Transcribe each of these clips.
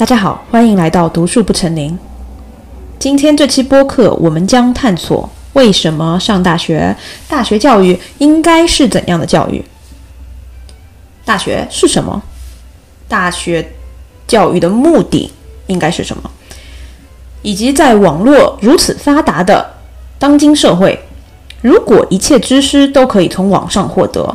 大家好，欢迎来到读树不成林。今天这期播客，我们将探索为什么上大学，大学教育应该是怎样的教育？大学是什么？大学教育的目的应该是什么？以及在网络如此发达的当今社会，如果一切知识都可以从网上获得，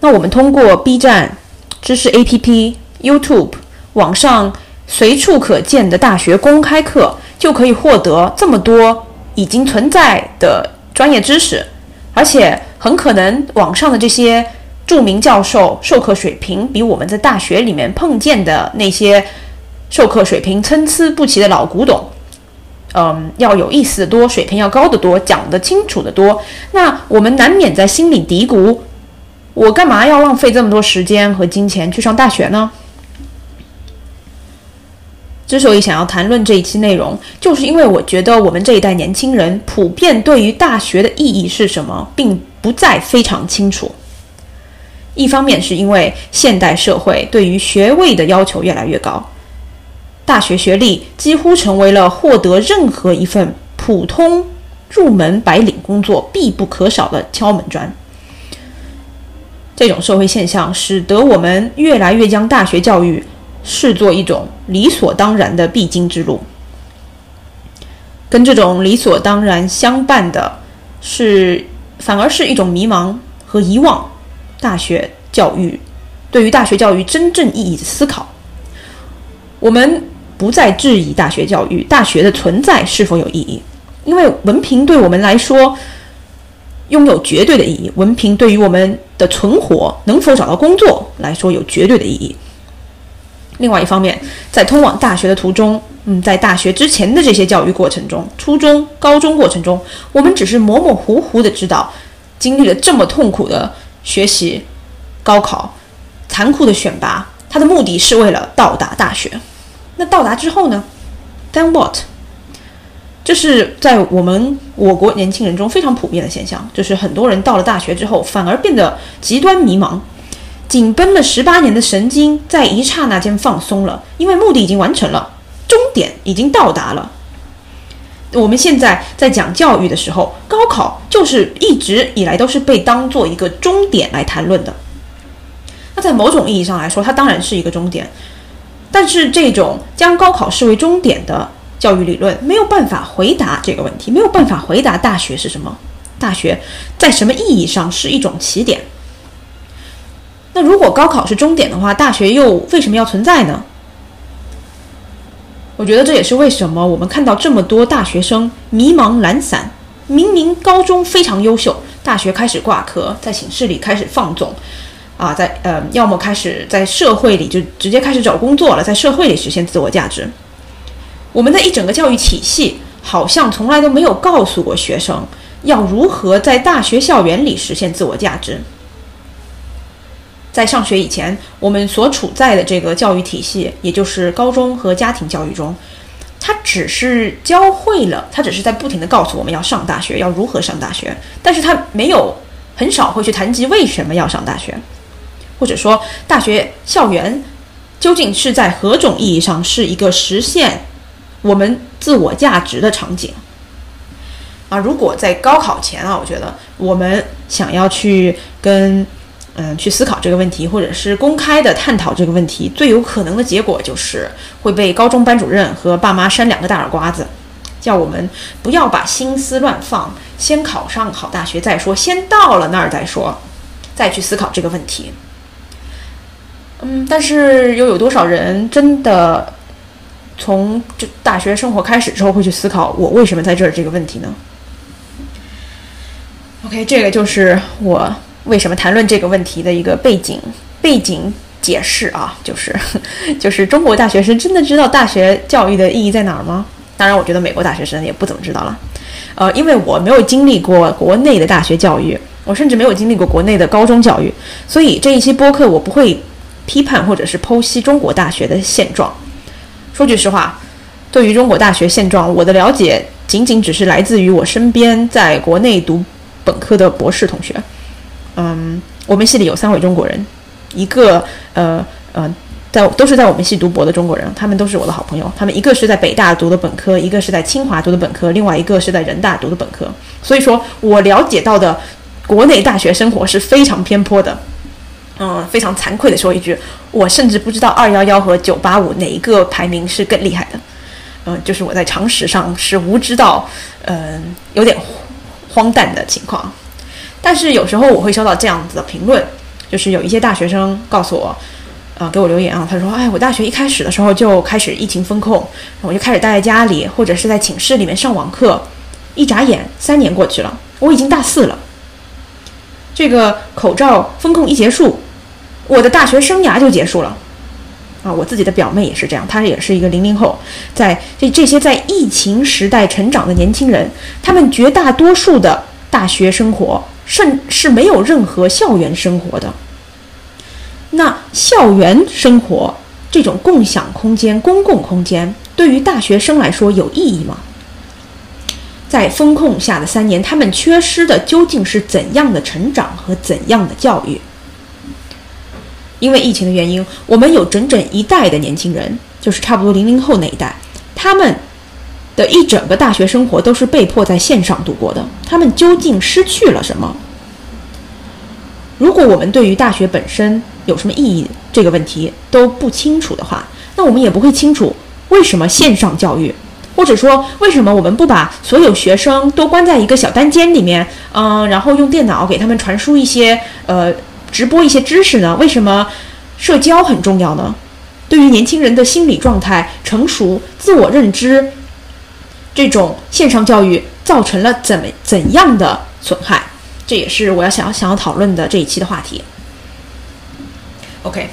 那我们通过 B 站、知识 APP、YouTube、网上。随处可见的大学公开课就可以获得这么多已经存在的专业知识，而且很可能网上的这些著名教授授课水平比我们在大学里面碰见的那些授课水平参差不齐的老古董，嗯，要有意思的多，水平要高得多，讲得清楚的多。那我们难免在心里嘀咕：我干嘛要浪费这么多时间和金钱去上大学呢？之所以想要谈论这一期内容，就是因为我觉得我们这一代年轻人普遍对于大学的意义是什么，并不再非常清楚。一方面是因为现代社会对于学位的要求越来越高，大学学历几乎成为了获得任何一份普通入门白领工作必不可少的敲门砖。这种社会现象使得我们越来越将大学教育。视作一种理所当然的必经之路，跟这种理所当然相伴的是，反而是一种迷茫和遗忘大学教育对于大学教育真正意义的思考。我们不再质疑大学教育大学的存在是否有意义，因为文凭对我们来说拥有绝对的意义，文凭对于我们的存活、能否找到工作来说有绝对的意义。另外一方面，在通往大学的途中，嗯，在大学之前的这些教育过程中，初中、高中过程中，我们只是模模糊糊的知道，经历了这么痛苦的学习、高考、残酷的选拔，它的目的是为了到达大学。那到达之后呢？Then what？这是在我们我国年轻人中非常普遍的现象，就是很多人到了大学之后，反而变得极端迷茫。紧绷了十八年的神经在一刹那间放松了，因为目的已经完成了，终点已经到达了。我们现在在讲教育的时候，高考就是一直以来都是被当做一个终点来谈论的。那在某种意义上来说，它当然是一个终点，但是这种将高考视为终点的教育理论没有办法回答这个问题，没有办法回答大学是什么，大学在什么意义上是一种起点。那如果高考是终点的话，大学又为什么要存在呢？我觉得这也是为什么我们看到这么多大学生迷茫懒散，明明高中非常优秀，大学开始挂科，在寝室里开始放纵，啊，在呃，要么开始在社会里就直接开始找工作了，在社会里实现自我价值。我们的一整个教育体系好像从来都没有告诉过学生要如何在大学校园里实现自我价值。在上学以前，我们所处在的这个教育体系，也就是高中和家庭教育中，它只是教会了，它只是在不停的告诉我们要上大学，要如何上大学，但是它没有很少会去谈及为什么要上大学，或者说大学校园究竟是在何种意义上是一个实现我们自我价值的场景啊？如果在高考前啊，我觉得我们想要去跟嗯，去思考这个问题，或者是公开的探讨这个问题，最有可能的结果就是会被高中班主任和爸妈扇两个大耳刮子，叫我们不要把心思乱放，先考上好大学再说，先到了那儿再说，再去思考这个问题。嗯，但是又有多少人真的从这大学生活开始之后会去思考我为什么在这儿这个问题呢？OK，这个就是我。为什么谈论这个问题的一个背景背景解释啊，就是 就是中国大学生真的知道大学教育的意义在哪儿吗？当然，我觉得美国大学生也不怎么知道了。呃，因为我没有经历过国内的大学教育，我甚至没有经历过国内的高中教育，所以这一期播客我不会批判或者是剖析中国大学的现状。说句实话，对于中国大学现状，我的了解仅仅只是来自于我身边在国内读本科的博士同学。嗯，我们系里有三位中国人，一个呃呃在都是在我们系读博的中国人，他们都是我的好朋友。他们一个是在北大读的本科，一个是在清华读的本科，另外一个是在人大读的本科。所以说我了解到的国内大学生活是非常偏颇的。嗯，非常惭愧的说一句，我甚至不知道二幺幺和九八五哪一个排名是更厉害的。嗯，就是我在常识上是无知到，嗯，有点荒诞的情况。但是有时候我会收到这样子的评论，就是有一些大学生告诉我。啊，给我留言啊！他说：“哎，我大学一开始的时候就开始疫情封控，我就开始待在家里，或者是在寝室里面上网课。一眨眼，三年过去了，我已经大四了。这个口罩封控一结束，我的大学生涯就结束了。啊，我自己的表妹也是这样，她也是一个零零后，在这这些在疫情时代成长的年轻人，他们绝大多数的大学生活，甚是没有任何校园生活的。”那校园生活这种共享空间、公共空间，对于大学生来说有意义吗？在风控下的三年，他们缺失的究竟是怎样的成长和怎样的教育？因为疫情的原因，我们有整整一代的年轻人，就是差不多零零后那一代，他们的一整个大学生活都是被迫在线上度过的。他们究竟失去了什么？如果我们对于大学本身，有什么意义？这个问题都不清楚的话，那我们也不会清楚为什么线上教育，或者说为什么我们不把所有学生都关在一个小单间里面，嗯，然后用电脑给他们传输一些呃直播一些知识呢？为什么社交很重要呢？对于年轻人的心理状态、成熟、自我认知，这种线上教育造成了怎么怎样的损害？这也是我要想要想要讨论的这一期的话题。OK，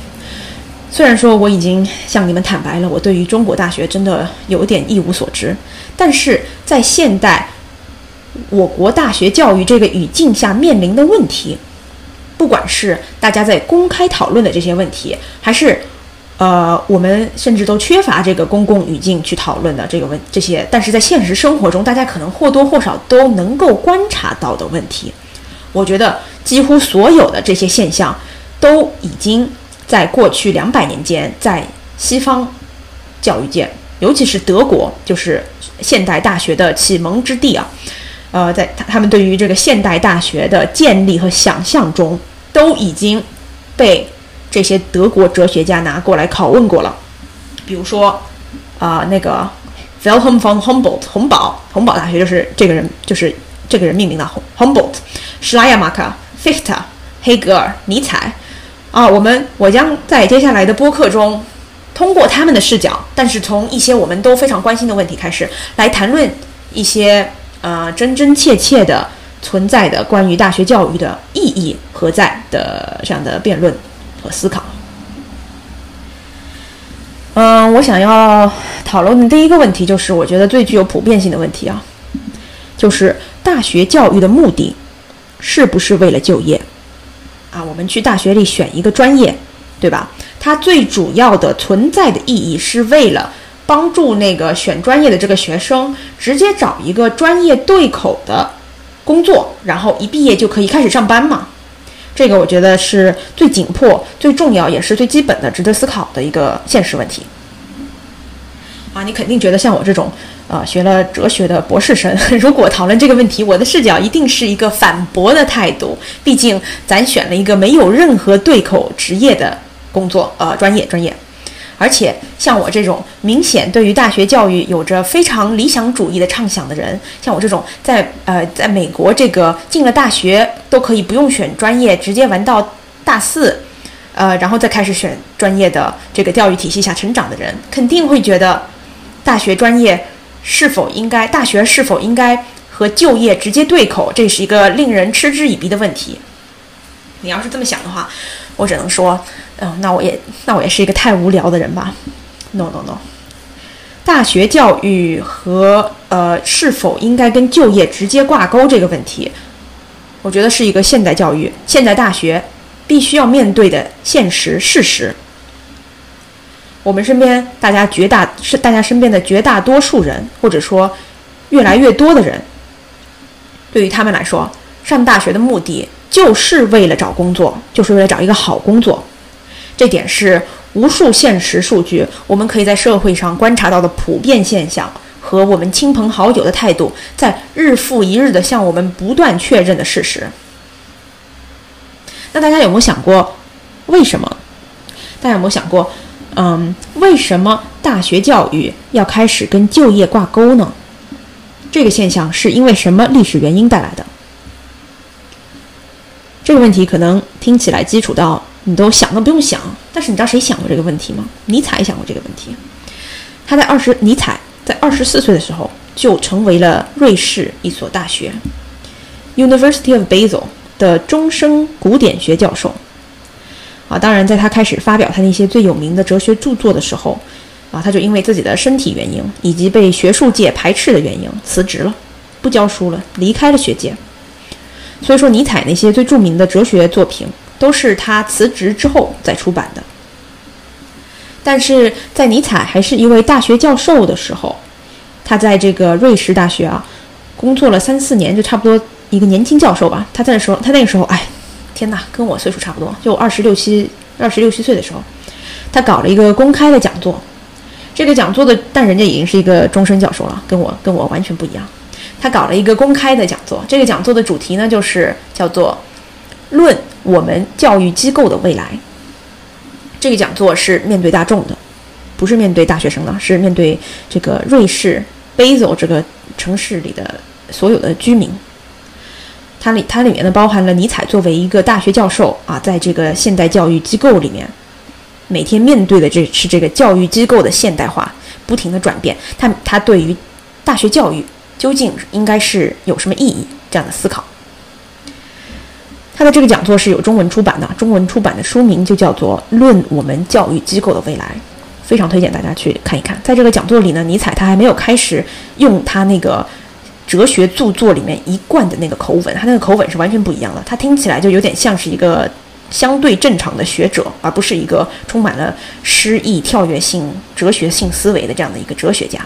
虽然说我已经向你们坦白了，我对于中国大学真的有点一无所知，但是在现代我国大学教育这个语境下面临的问题，不管是大家在公开讨论的这些问题，还是呃我们甚至都缺乏这个公共语境去讨论的这个问这些，但是在现实生活中，大家可能或多或少都能够观察到的问题，我觉得几乎所有的这些现象都已经。在过去两百年间，在西方教育界，尤其是德国，就是现代大学的启蒙之地啊。呃，在他他们对于这个现代大学的建立和想象中，都已经被这些德国哲学家拿过来拷问过了。比如说，啊，那个 Wilhelm von Humboldt，洪堡，洪堡大学就是这个人，就是这个人命名的，Humboldt，施拉亚马克，Fichte，、黑格尔、尼采。啊，我们我将在接下来的播客中，通过他们的视角，但是从一些我们都非常关心的问题开始，来谈论一些呃真真切切的存在的关于大学教育的意义何在的这样的辩论和思考。嗯，我想要讨论的第一个问题就是，我觉得最具有普遍性的问题啊，就是大学教育的目的是不是为了就业？啊，我们去大学里选一个专业，对吧？它最主要的存在的意义是为了帮助那个选专业的这个学生直接找一个专业对口的工作，然后一毕业就可以开始上班嘛？这个我觉得是最紧迫、最重要，也是最基本的、值得思考的一个现实问题。啊，你肯定觉得像我这种。呃，学了哲学的博士生，如果讨论这个问题，我的视角一定是一个反驳的态度。毕竟咱选了一个没有任何对口职业的工作，呃，专业专业。而且像我这种明显对于大学教育有着非常理想主义的畅想的人，像我这种在呃在美国这个进了大学都可以不用选专业，直接玩到大四，呃，然后再开始选专业的这个教育体系下成长的人，肯定会觉得大学专业。是否应该大学是否应该和就业直接对口？这是一个令人嗤之以鼻的问题。你要是这么想的话，我只能说，嗯，那我也那我也是一个太无聊的人吧。No no no，大学教育和呃是否应该跟就业直接挂钩这个问题，我觉得是一个现代教育、现代大学必须要面对的现实事实。我们身边大家绝大是大家身边的绝大多数人，或者说越来越多的人，对于他们来说，上大学的目的就是为了找工作，就是为了找一个好工作。这点是无数现实数据，我们可以在社会上观察到的普遍现象和我们亲朋好友的态度，在日复一日的向我们不断确认的事实。那大家有没有想过，为什么？大家有没有想过，嗯，为什么大学教育要开始跟就业挂钩呢？这个现象是因为什么历史原因带来的？这个问题可能听起来基础到你都想都不用想，但是你知道谁想过这个问题吗？尼采想过这个问题。他在二十，尼采在二十四岁的时候就成为了瑞士一所大学 （University of Basel） 的终生古典学教授。啊，当然，在他开始发表他那些最有名的哲学著作的时候，啊，他就因为自己的身体原因以及被学术界排斥的原因辞职了，不教书了，离开了学界。所以说，尼采那些最著名的哲学作品都是他辞职之后再出版的。但是在尼采还是一位大学教授的时候，他在这个瑞士大学啊工作了三四年，就差不多一个年轻教授吧。他在那时候，他那个时候，哎。天哪，跟我岁数差不多，就二十六七、二十六七岁的时候，他搞了一个公开的讲座。这个讲座的，但人家已经是一个终身教授了，跟我跟我完全不一样。他搞了一个公开的讲座，这个讲座的主题呢，就是叫做《论我们教育机构的未来》。这个讲座是面对大众的，不是面对大学生的，是面对这个瑞士 Basel 这个城市里的所有的居民。它里它里面呢包含了尼采作为一个大学教授啊，在这个现代教育机构里面，每天面对的这是这个教育机构的现代化不停的转变，他他对于大学教育究竟应该是有什么意义这样的思考。他的这个讲座是有中文出版的，中文出版的书名就叫做《论我们教育机构的未来》，非常推荐大家去看一看。在这个讲座里呢，尼采他还没有开始用他那个。哲学著作里面一贯的那个口吻，他那个口吻是完全不一样的。他听起来就有点像是一个相对正常的学者，而不是一个充满了诗意、跳跃性、哲学性思维的这样的一个哲学家。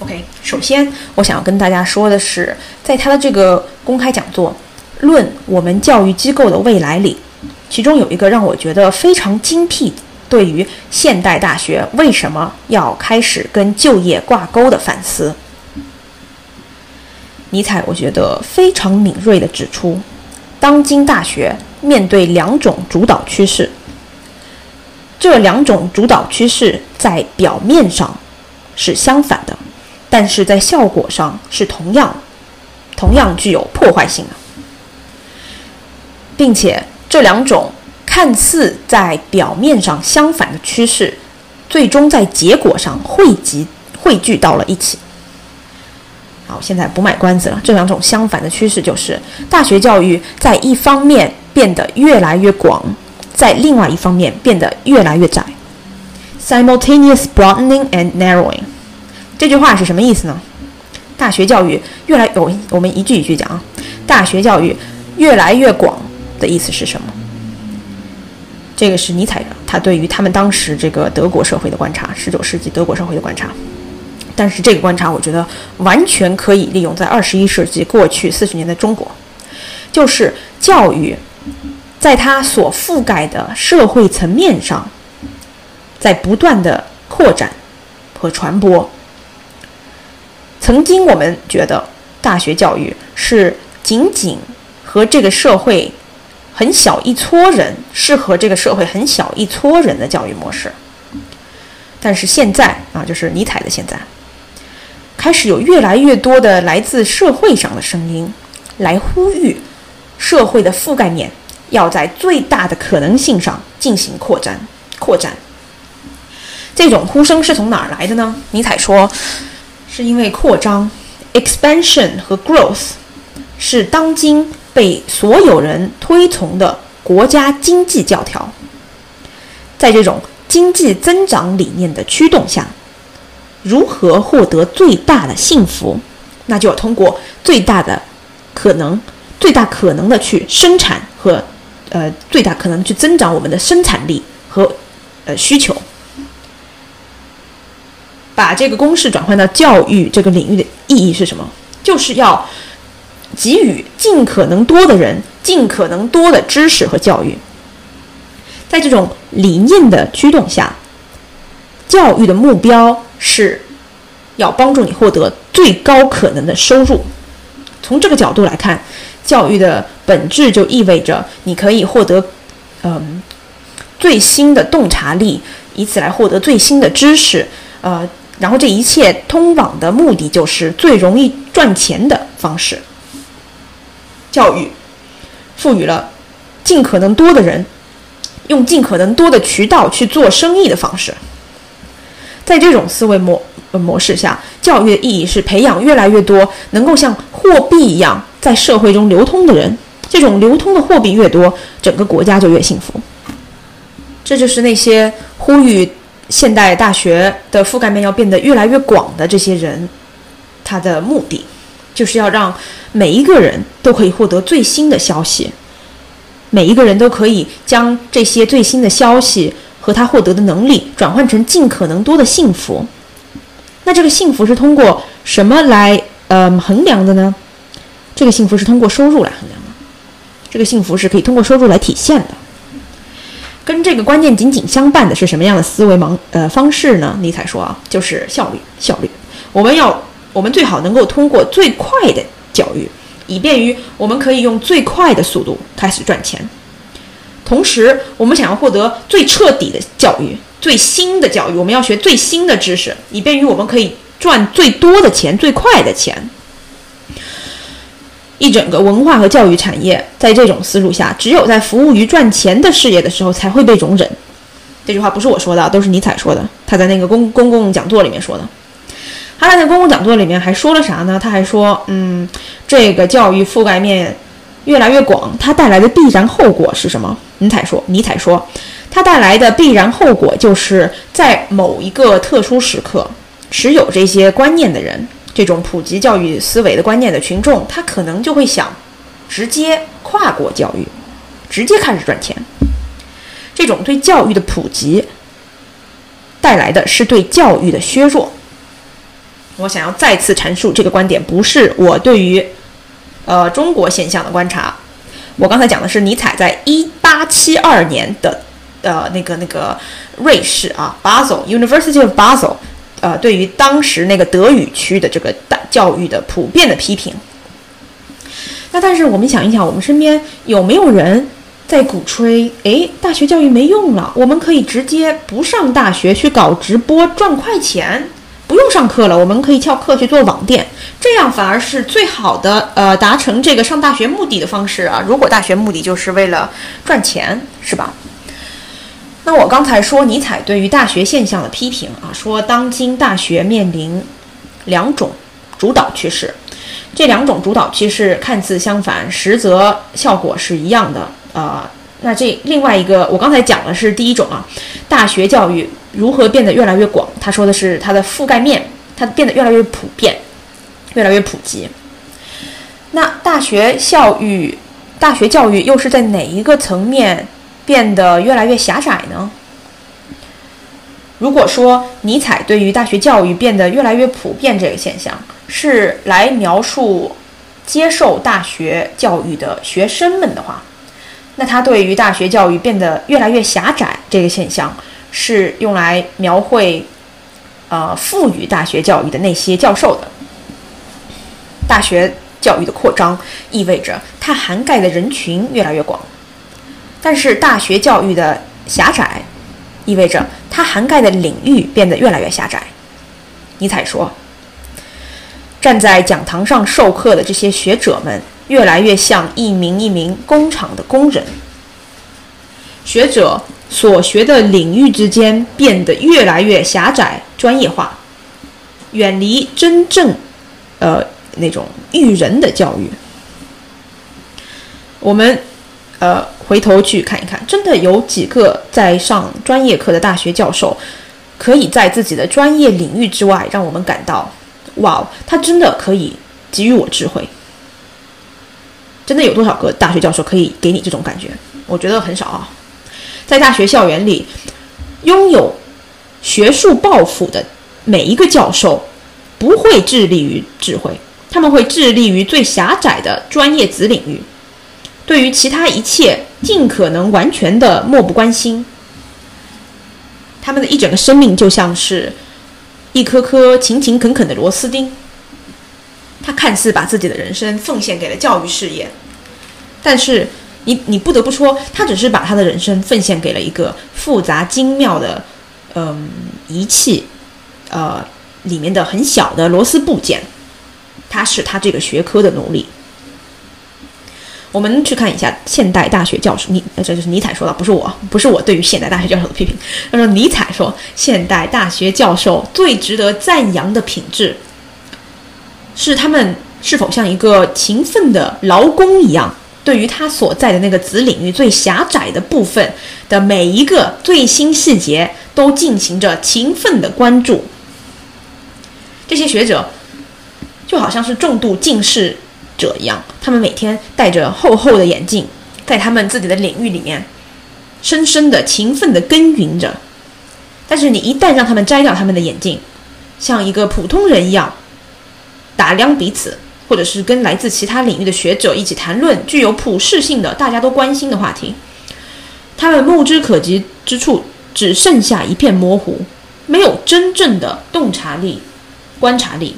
OK，首先我想要跟大家说的是，在他的这个公开讲座《论我们教育机构的未来》里，其中有一个让我觉得非常精辟，对于现代大学为什么要开始跟就业挂钩的反思。尼采，我觉得非常敏锐地指出，当今大学面对两种主导趋势，这两种主导趋势在表面上是相反的，但是在效果上是同样、同样具有破坏性的，并且这两种看似在表面上相反的趋势，最终在结果上汇集、汇聚到了一起。好，现在不卖关子了。这两种相反的趋势就是，大学教育在一方面变得越来越广，在另外一方面变得越来越窄。Simultaneous broadening and narrowing，这句话是什么意思呢？大学教育越来有，我们一句一句讲啊。大学教育越来越广的意思是什么？这个是尼采他对于他们当时这个德国社会的观察，十九世纪德国社会的观察。但是这个观察，我觉得完全可以利用在二十一世纪过去四十年的中国，就是教育，在它所覆盖的社会层面上，在不断的扩展和传播。曾经我们觉得大学教育是仅仅和这个社会很小一撮人适合这个社会很小一撮人的教育模式，但是现在啊，就是尼采的现在。开始有越来越多的来自社会上的声音，来呼吁社会的覆盖面要在最大的可能性上进行扩展。扩展。这种呼声是从哪儿来的呢？尼采说，是因为扩张 （expansion） 和 growth 是当今被所有人推崇的国家经济教条。在这种经济增长理念的驱动下。如何获得最大的幸福？那就要通过最大的可能、最大可能的去生产和呃最大可能去增长我们的生产力和呃需求。把这个公式转换到教育这个领域的意义是什么？就是要给予尽可能多的人尽可能多的知识和教育。在这种理念的驱动下，教育的目标是要帮助你获得最高可能的收入。从这个角度来看，教育的本质就意味着你可以获得，嗯，最新的洞察力，以此来获得最新的知识，呃，然后这一切通往的目的就是最容易赚钱的方式。教育赋予了尽可能多的人用尽可能多的渠道去做生意的方式。在这种思维模模式下，教育的意义是培养越来越多能够像货币一样在社会中流通的人。这种流通的货币越多，整个国家就越幸福。这就是那些呼吁现代大学的覆盖面要变得越来越广的这些人，他的目的就是要让每一个人都可以获得最新的消息，每一个人都可以将这些最新的消息。和他获得的能力转换成尽可能多的幸福，那这个幸福是通过什么来呃衡量的呢？这个幸福是通过收入来衡量的，这个幸福是可以通过收入来体现的。跟这个观念紧紧相伴的是什么样的思维盲呃方式呢？尼采说啊，就是效率，效率。我们要我们最好能够通过最快的教育，以便于我们可以用最快的速度开始赚钱。同时，我们想要获得最彻底的教育、最新的教育，我们要学最新的知识，以便于我们可以赚最多的钱、最快的钱。一整个文化和教育产业在这种思路下，只有在服务于赚钱的事业的时候才会被容忍。这句话不是我说的，都是尼采说的。他在那个公公共讲座里面说的。他在那公共讲座里面还说了啥呢？他还说，嗯，这个教育覆盖面。越来越广，它带来的必然后果是什么？尼采说，尼采说，它带来的必然后果就是在某一个特殊时刻，持有这些观念的人，这种普及教育思维的观念的群众，他可能就会想，直接跨过教育，直接开始赚钱。这种对教育的普及，带来的是对教育的削弱。我想要再次阐述这个观点，不是我对于。呃，中国现象的观察，我刚才讲的是尼采在一八七二年的呃那个那个瑞士啊，Basel University of Basel，呃，对于当时那个德语区的这个大教育的普遍的批评。那但是我们想一想，我们身边有没有人在鼓吹？哎，大学教育没用了，我们可以直接不上大学去搞直播赚快钱。不用上课了，我们可以翘课去做网店，这样反而是最好的，呃，达成这个上大学目的的方式啊。如果大学目的就是为了赚钱，是吧？那我刚才说尼采对于大学现象的批评啊，说当今大学面临两种主导趋势，这两种主导趋势看似相反，实则效果是一样的啊。那这另外一个，我刚才讲的是第一种啊，大学教育如何变得越来越广？他说的是它的覆盖面，它变得越来越普遍，越来越普及。那大学教育，大学教育又是在哪一个层面变得越来越狭窄呢？如果说尼采对于大学教育变得越来越普遍这个现象，是来描述接受大学教育的学生们的话。那他对于大学教育变得越来越狭窄这个现象，是用来描绘，呃，赋予大学教育的那些教授的。大学教育的扩张意味着它涵盖的人群越来越广，但是大学教育的狭窄意味着它涵盖的领域变得越来越狭窄。尼采说：“站在讲堂上授课的这些学者们。”越来越像一名一名工厂的工人，学者所学的领域之间变得越来越狭窄、专业化，远离真正，呃，那种育人的教育。我们，呃，回头去看一看，真的有几个在上专业课的大学教授，可以在自己的专业领域之外，让我们感到，哇，他真的可以给予我智慧。真的有多少个大学教授可以给你这种感觉？我觉得很少啊。在大学校园里，拥有学术抱负的每一个教授，不会致力于智慧，他们会致力于最狭窄的专业子领域，对于其他一切尽可能完全的漠不关心。他们的一整个生命就像是一颗颗勤勤恳恳的螺丝钉。他看似把自己的人生奉献给了教育事业，但是你你不得不说，他只是把他的人生奉献给了一个复杂精妙的嗯仪器，呃里面的很小的螺丝部件，他是他这个学科的奴隶。我们去看一下现代大学教授，尼这就是尼采说的，不是我，不是我对于现代大学教授的批评。他说尼采说，现代大学教授最值得赞扬的品质，是他们是否像一个勤奋的劳工一样，对于他所在的那个子领域最狭窄的部分的每一个最新细节都进行着勤奋的关注。这些学者就好像是重度近视。者一样，他们每天戴着厚厚的眼镜，在他们自己的领域里面，深深的、勤奋的耕耘着。但是，你一旦让他们摘掉他们的眼镜，像一个普通人一样打量彼此，或者是跟来自其他领域的学者一起谈论具有普适性的、大家都关心的话题，他们目之可及之处只剩下一片模糊，没有真正的洞察力、观察力、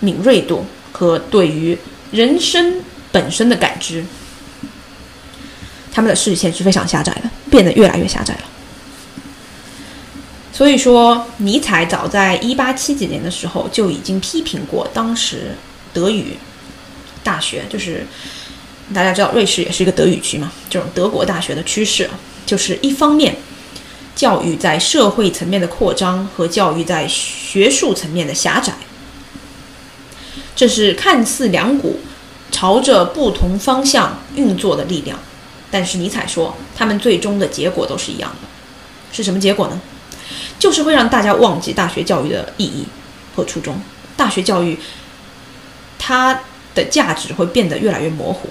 敏锐度和对于。人生本身的感知，他们的视线是非常狭窄的，变得越来越狭窄了。所以说，尼采早在一八七几年的时候就已经批评过当时德语大学，就是大家知道瑞士也是一个德语区嘛，这种德国大学的趋势，就是一方面教育在社会层面的扩张和教育在学术层面的狭窄。这是看似两股朝着不同方向运作的力量，但是尼采说，他们最终的结果都是一样的。是什么结果呢？就是会让大家忘记大学教育的意义和初衷。大学教育它的价值会变得越来越模糊。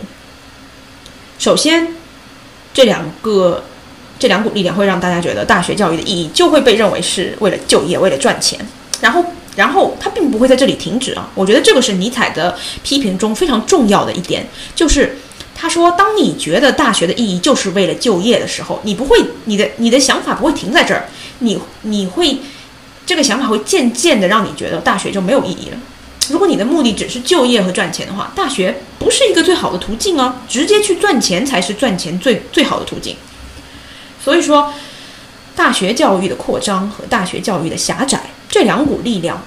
首先，这两个这两股力量会让大家觉得大学教育的意义就会被认为是为了就业、为了赚钱，然后。然后他并不会在这里停止啊！我觉得这个是尼采的批评中非常重要的一点，就是他说，当你觉得大学的意义就是为了就业的时候，你不会，你的你的想法不会停在这儿，你你会这个想法会渐渐的让你觉得大学就没有意义了。如果你的目的只是就业和赚钱的话，大学不是一个最好的途径啊！直接去赚钱才是赚钱最最好的途径。所以说，大学教育的扩张和大学教育的狭窄。这两股力量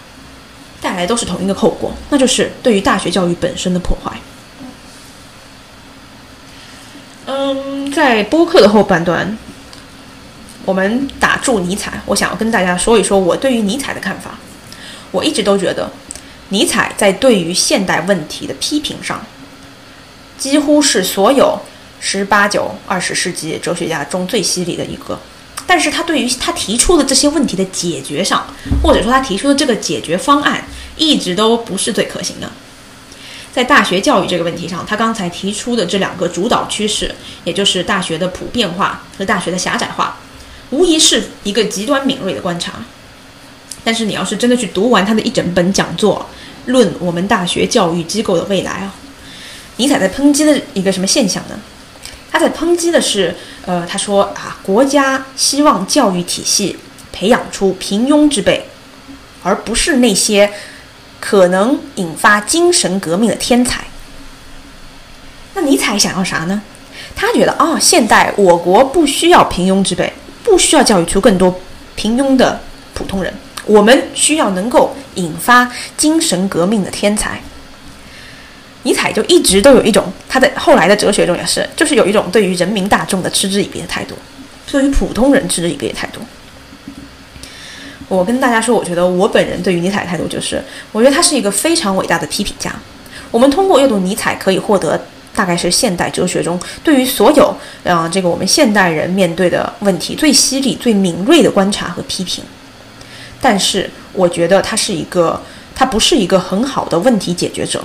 带来都是同一个后果，那就是对于大学教育本身的破坏。嗯，在播客的后半段，我们打住尼采。我想要跟大家说一说我对于尼采的看法。我一直都觉得，尼采在对于现代问题的批评上，几乎是所有十八九、二十世纪哲学家中最犀利的一个。但是他对于他提出的这些问题的解决上，或者说他提出的这个解决方案，一直都不是最可行的。在大学教育这个问题上，他刚才提出的这两个主导趋势，也就是大学的普遍化和大学的狭窄化，无疑是一个极端敏锐的观察。但是你要是真的去读完他的一整本讲座，论我们大学教育机构的未来啊，尼采在抨击的一个什么现象呢？他在抨击的是，呃，他说啊，国家希望教育体系培养出平庸之辈，而不是那些可能引发精神革命的天才。那尼采想要啥呢？他觉得啊，现代我国不需要平庸之辈，不需要教育出更多平庸的普通人，我们需要能够引发精神革命的天才。尼采就一直都有一种他在后来的哲学中也是，就是有一种对于人民大众的嗤之以鼻的态度，对于普通人嗤之以鼻的态度。我跟大家说，我觉得我本人对于尼采的态度就是，我觉得他是一个非常伟大的批评家。我们通过阅读尼采，可以获得大概是现代哲学中对于所有啊这个我们现代人面对的问题最犀利、最敏锐的观察和批评。但是，我觉得他是一个，他不是一个很好的问题解决者。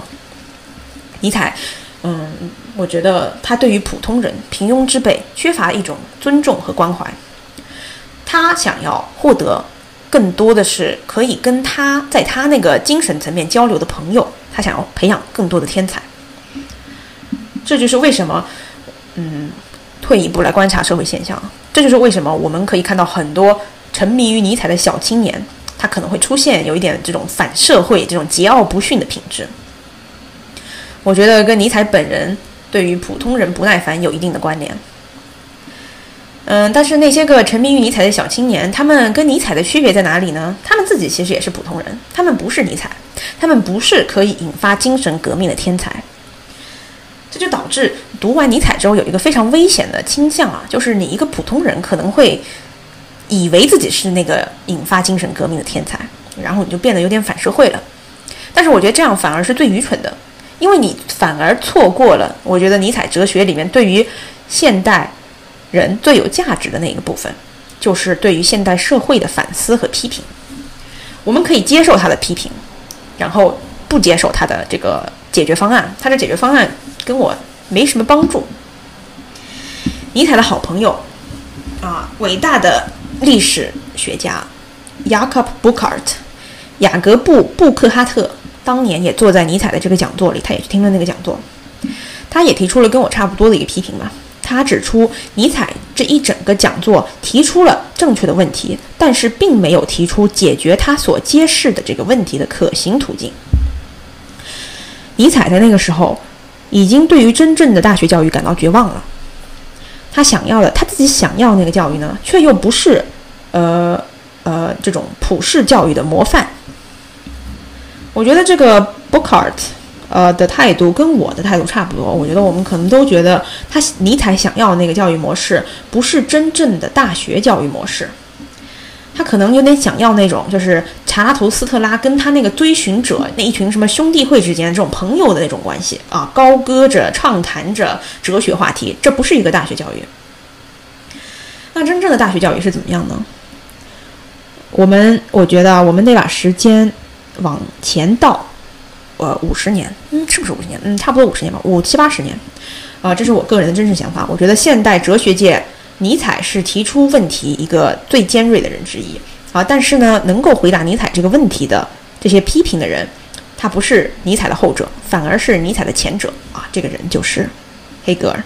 尼采，嗯，我觉得他对于普通人、平庸之辈缺乏一种尊重和关怀。他想要获得更多的是可以跟他在他那个精神层面交流的朋友。他想要培养更多的天才。这就是为什么，嗯，退一步来观察社会现象。这就是为什么我们可以看到很多沉迷于尼采的小青年，他可能会出现有一点这种反社会、这种桀骜不驯的品质。我觉得跟尼采本人对于普通人不耐烦有一定的关联。嗯，但是那些个沉迷于尼采的小青年，他们跟尼采的区别在哪里呢？他们自己其实也是普通人，他们不是尼采，他们不是可以引发精神革命的天才。这就导致读完尼采之后有一个非常危险的倾向啊，就是你一个普通人可能会以为自己是那个引发精神革命的天才，然后你就变得有点反社会了。但是我觉得这样反而是最愚蠢的，因为你反而错过了我觉得尼采哲学里面对于现代。人最有价值的那一个部分，就是对于现代社会的反思和批评。我们可以接受他的批评，然后不接受他的这个解决方案。他的解决方案跟我没什么帮助。尼采的好朋友啊，伟大的历史学家雅各布·布克尔特，雅各布·布克哈特，当年也坐在尼采的这个讲座里，他也去听了那个讲座，他也提出了跟我差不多的一个批评吧。他指出，尼采这一整个讲座提出了正确的问题，但是并没有提出解决他所揭示的这个问题的可行途径。尼采在那个时候已经对于真正的大学教育感到绝望了。他想要的，他自己想要那个教育呢，却又不是，呃呃，这种普世教育的模范。我觉得这个 b o o k a r t 呃的态度跟我的态度差不多，我觉得我们可能都觉得他尼采想要那个教育模式不是真正的大学教育模式，他可能有点想要那种就是查拉图斯特拉跟他那个追寻者那一群什么兄弟会之间这种朋友的那种关系啊，高歌着畅谈着哲学话题，这不是一个大学教育。那真正的大学教育是怎么样呢？我们我觉得我们得把时间往前倒。呃，五十年，嗯，是不是五十年？嗯，差不多五十年吧，五七八十年，啊，这是我个人的真实想法。我觉得现代哲学界，尼采是提出问题一个最尖锐的人之一啊。但是呢，能够回答尼采这个问题的这些批评的人，他不是尼采的后者，反而是尼采的前者啊。这个人就是黑格尔。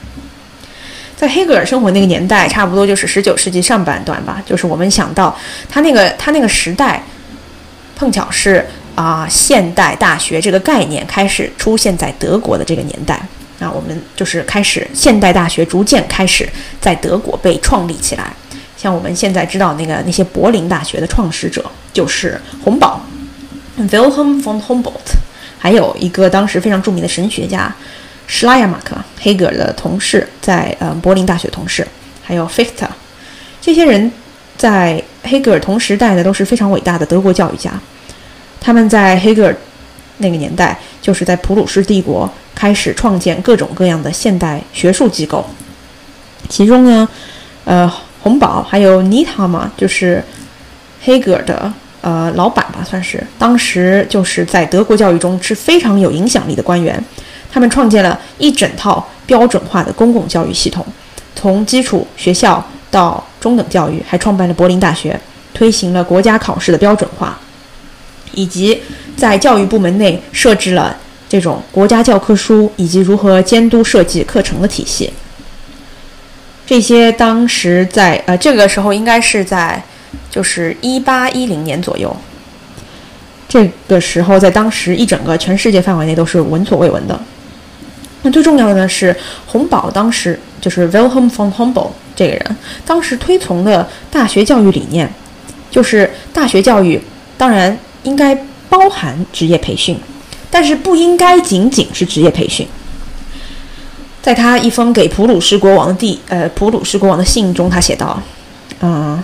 在黑格尔生活那个年代，差不多就是十九世纪上半段吧，就是我们想到他那个他那个时代，碰巧是。啊，现代大学这个概念开始出现在德国的这个年代，那，我们就是开始现代大学逐渐开始在德国被创立起来。像我们现在知道那个那些柏林大学的创始者就是洪堡，Wilhelm von Humboldt，还有一个当时非常著名的神学家施拉亚马克，黑格尔的同事，在呃柏林大学同事，还有 Fichte，这些人在黑格尔同时代的都是非常伟大的德国教育家。他们在黑格尔那个年代，就是在普鲁士帝国开始创建各种各样的现代学术机构。其中呢，呃，洪堡还有尼塔嘛，就是黑格尔的呃老板吧，算是当时就是在德国教育中是非常有影响力的官员。他们创建了一整套标准化的公共教育系统，从基础学校到中等教育，还创办了柏林大学，推行了国家考试的标准化。以及在教育部门内设置了这种国家教科书，以及如何监督设计课程的体系。这些当时在呃这个时候应该是在就是一八一零年左右。这个时候在当时一整个全世界范围内都是闻所未闻的。那最重要的呢是洪堡当时就是 Wilhelm von Humboldt 这个人当时推崇的大学教育理念，就是大学教育当然。应该包含职业培训，但是不应该仅仅是职业培训。在他一封给普鲁士国王的第呃普鲁士国王的信中，他写道：“嗯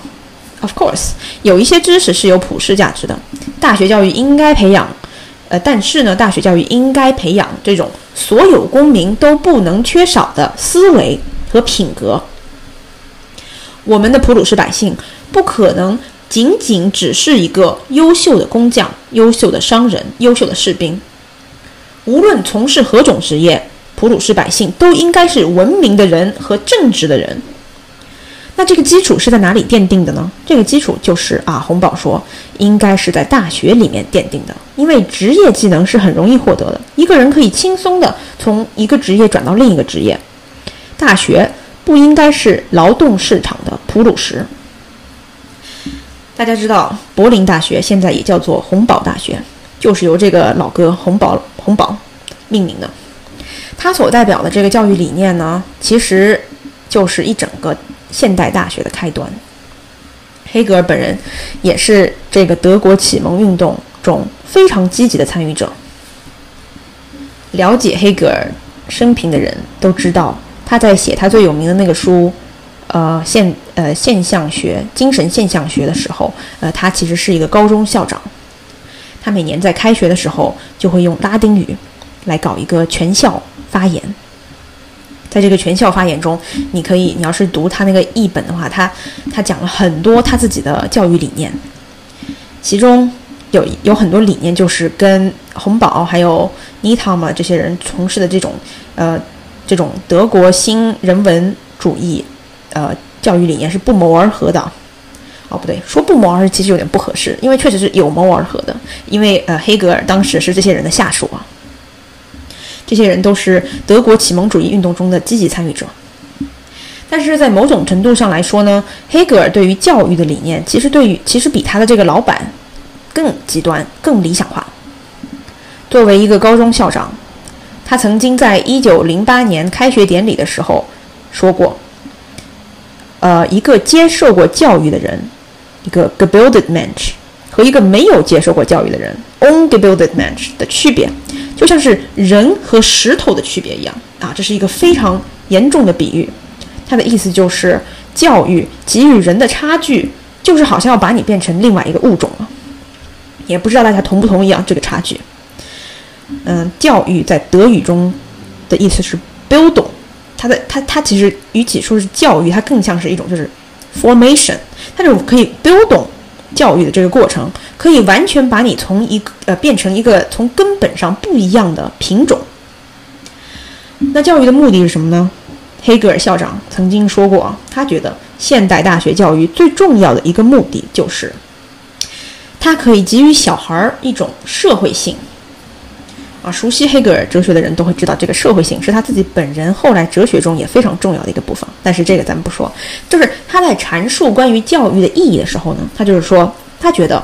，Of course，有一些知识是有普世价值的，大学教育应该培养，呃，但是呢，大学教育应该培养这种所有公民都不能缺少的思维和品格。我们的普鲁士百姓不可能。”仅仅只是一个优秀的工匠、优秀的商人、优秀的士兵，无论从事何种职业，普鲁士百姓都应该是文明的人和正直的人。那这个基础是在哪里奠定的呢？这个基础就是啊，洪堡说，应该是在大学里面奠定的，因为职业技能是很容易获得的，一个人可以轻松的从一个职业转到另一个职业。大学不应该是劳动市场的普鲁士。大家知道，柏林大学现在也叫做洪堡大学，就是由这个老哥洪堡洪堡命名的。他所代表的这个教育理念呢，其实就是一整个现代大学的开端。黑格尔本人也是这个德国启蒙运动中非常积极的参与者。了解黑格尔生平的人都知道，他在写他最有名的那个书，呃现呃现象学精神现象学的时候，呃他其实是一个高中校长。他每年在开学的时候就会用拉丁语来搞一个全校发言。在这个全校发言中，你可以，你要是读他那个译本的话，他他讲了很多他自己的教育理念，其中有有很多理念就是跟洪堡还有尼塔嘛这些人从事的这种呃这种德国新人文主义呃教育理念是不谋而合的。哦，不对，说不谋而合其实有点不合适，因为确实是有谋而合的，因为呃黑格尔当时是这些人的下属啊。这些人都是德国启蒙主义运动中的积极参与者，但是在某种程度上来说呢，黑格尔对于教育的理念，其实对于其实比他的这个老板更极端、更理想化。作为一个高中校长，他曾经在一九零八年开学典礼的时候说过：“呃，一个接受过教育的人，一个 gebildet Mensch，和一个没有接受过教育的人，ungebildet Mensch 的区别。”就像是人和石头的区别一样啊，这是一个非常严重的比喻。它的意思就是，教育给予人的差距，就是好像要把你变成另外一个物种了。也不知道大家同不同意啊？这个差距。嗯，教育在德语中的意思是 “building”，它的它它其实与其说是教育，它更像是一种就是 “formation”，它这种可以 build。教育的这个过程可以完全把你从一个呃变成一个从根本上不一样的品种。那教育的目的是什么呢？黑格尔校长曾经说过，他觉得现代大学教育最重要的一个目的就是，它可以给予小孩儿一种社会性。啊，熟悉黑格尔哲学的人都会知道，这个社会性是他自己本人后来哲学中也非常重要的一个部分。但是这个咱们不说，就是他在阐述关于教育的意义的时候呢，他就是说，他觉得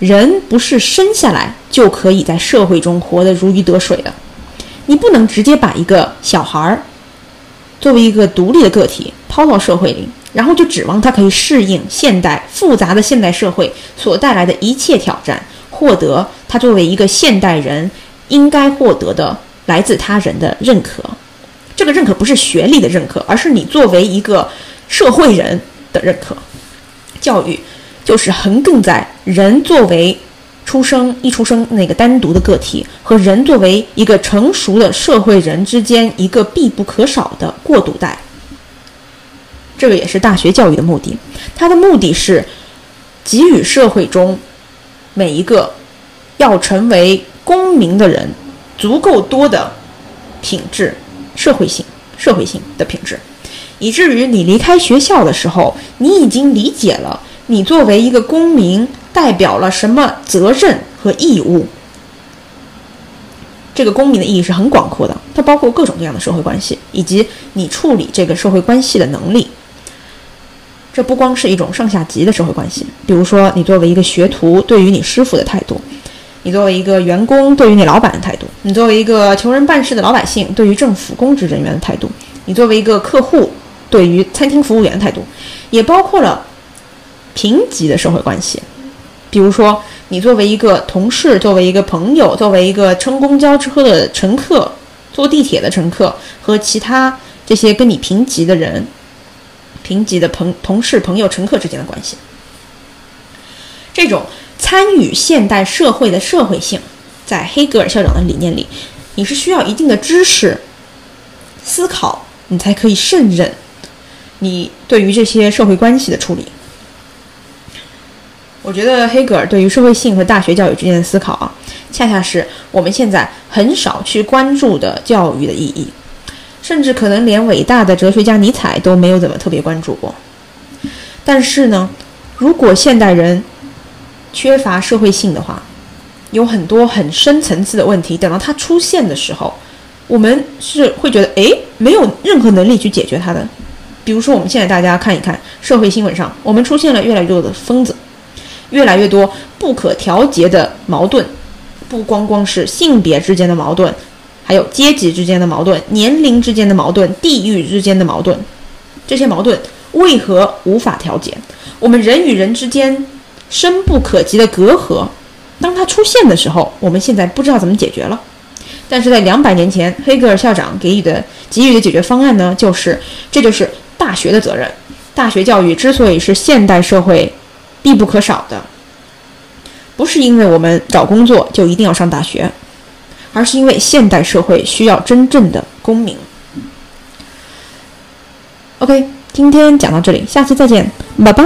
人不是生下来就可以在社会中活得如鱼得水的，你不能直接把一个小孩儿作为一个独立的个体抛到社会里，然后就指望他可以适应现代复杂的现代社会所带来的一切挑战，获得他作为一个现代人。应该获得的来自他人的认可，这个认可不是学历的认可，而是你作为一个社会人的认可。教育就是横亘在人作为出生一出生那个单独的个体和人作为一个成熟的社会人之间一个必不可少的过渡带。这个也是大学教育的目的，它的目的是给予社会中每一个要成为。公民的人足够多的品质，社会性、社会性的品质，以至于你离开学校的时候，你已经理解了你作为一个公民代表了什么责任和义务。这个公民的意义是很广阔的，它包括各种各样的社会关系，以及你处理这个社会关系的能力。这不光是一种上下级的社会关系，比如说你作为一个学徒对于你师傅的态度。你作为一个员工对于你老板的态度，你作为一个求人办事的老百姓对于政府公职人员的态度，你作为一个客户对于餐厅服务员的态度，也包括了平级的社会关系。比如说，你作为一个同事，作为一个朋友，作为一个乘公交车的乘客、坐地铁的乘客和其他这些跟你平级的人、平级的朋同事、朋友、乘客之间的关系，这种。参与现代社会的社会性，在黑格尔校长的理念里，你是需要一定的知识、思考，你才可以胜任你对于这些社会关系的处理。我觉得黑格尔对于社会性和大学教育之间的思考啊，恰恰是我们现在很少去关注的教育的意义，甚至可能连伟大的哲学家尼采都没有怎么特别关注过。但是呢，如果现代人，缺乏社会性的话，有很多很深层次的问题。等到它出现的时候，我们是会觉得，哎，没有任何能力去解决它的。比如说，我们现在大家看一看社会新闻上，我们出现了越来越多的疯子，越来越多不可调节的矛盾，不光光是性别之间的矛盾，还有阶级之间的矛盾、年龄之间的矛盾、地域之间的矛盾。这些矛盾为何无法调节？我们人与人之间深不可及的隔阂，当它出现的时候，我们现在不知道怎么解决了。但是在两百年前，黑格尔校长给予的给予的解决方案呢，就是这就是大学的责任。大学教育之所以是现代社会必不可少的，不是因为我们找工作就一定要上大学，而是因为现代社会需要真正的公民。OK，今天讲到这里，下次再见，拜拜。